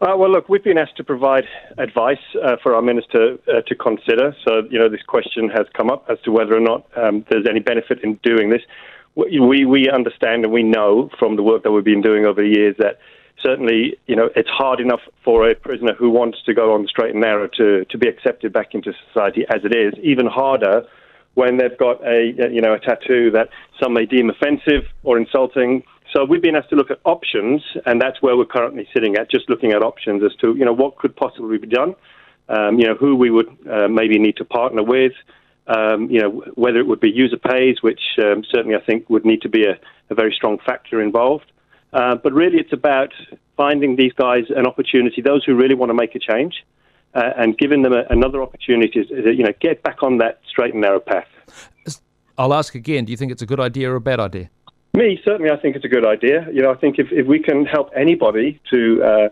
Uh, well, look, we've been asked to provide advice uh, for our minister uh, to consider. So, you know, this question has come up as to whether or not um, there's any benefit in doing this. We, we understand and we know from the work that we've been doing over the years that certainly, you know, it's hard enough for a prisoner who wants to go on the straight and narrow to, to be accepted back into society as it is. Even harder when they've got a, you know, a tattoo that some may deem offensive or insulting so we've been asked to look at options, and that's where we're currently sitting at, just looking at options as to you know what could possibly be done, um, you know who we would uh, maybe need to partner with, um, you know whether it would be user pays, which um, certainly I think would need to be a, a very strong factor involved. Uh, but really, it's about finding these guys an opportunity, those who really want to make a change, uh, and giving them a, another opportunity to you know get back on that straight and narrow path. I'll ask again. Do you think it's a good idea or a bad idea? Me, certainly, I think it's a good idea. You know, I think if, if we can help anybody to, uh,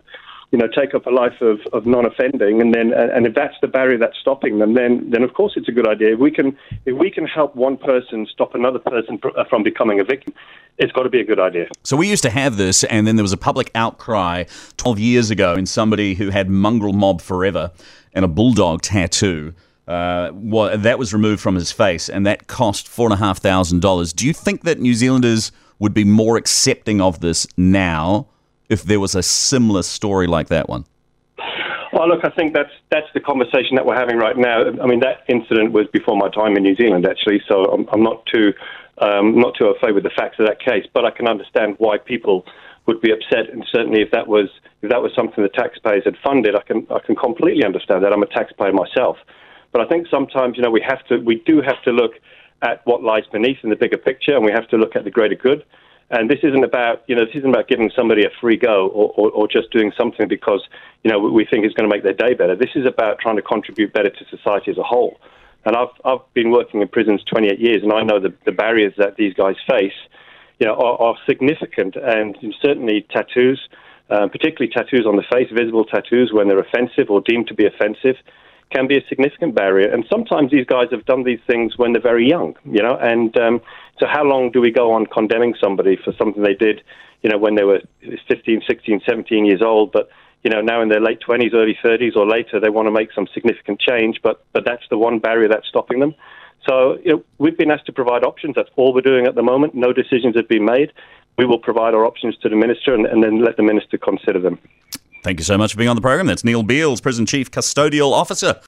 you know, take up a life of, of non-offending, and then and if that's the barrier that's stopping them, then then of course it's a good idea. If we can if we can help one person stop another person uh, from becoming a victim, it's got to be a good idea. So we used to have this, and then there was a public outcry 12 years ago in somebody who had mongrel mob forever and a bulldog tattoo. Uh, that was removed from his face, and that cost four and a half thousand dollars. Do you think that New Zealanders would be more accepting of this now if there was a similar story like that one? Well, look, I think that's that's the conversation that we're having right now. I mean, that incident was before my time in New Zealand, actually, so I'm, I'm not too um, not too au fait with the facts of that case. But I can understand why people would be upset, and certainly if that was if that was something the taxpayers had funded, I can I can completely understand that. I'm a taxpayer myself. But I think sometimes, you know, we have to, we do have to look at what lies beneath in the bigger picture, and we have to look at the greater good. And this isn't about, you know, this isn't about giving somebody a free go or, or, or just doing something because, you know, we think it's going to make their day better. This is about trying to contribute better to society as a whole. And I've, I've been working in prisons 28 years, and I know the, the barriers that these guys face, you know, are, are significant. And certainly tattoos, uh, particularly tattoos on the face, visible tattoos when they're offensive or deemed to be offensive, can be a significant barrier. And sometimes these guys have done these things when they're very young, you know. And um, so, how long do we go on condemning somebody for something they did, you know, when they were 15, 16, 17 years old, but you know, now in their late 20s, early 30s, or later, they want to make some significant change, but but that's the one barrier that's stopping them. So you know, we've been asked to provide options. That's all we're doing at the moment. No decisions have been made. We will provide our options to the minister and, and then let the minister consider them. Thank you so much for being on the program. That's Neil Beales, Prison Chief Custodial Officer.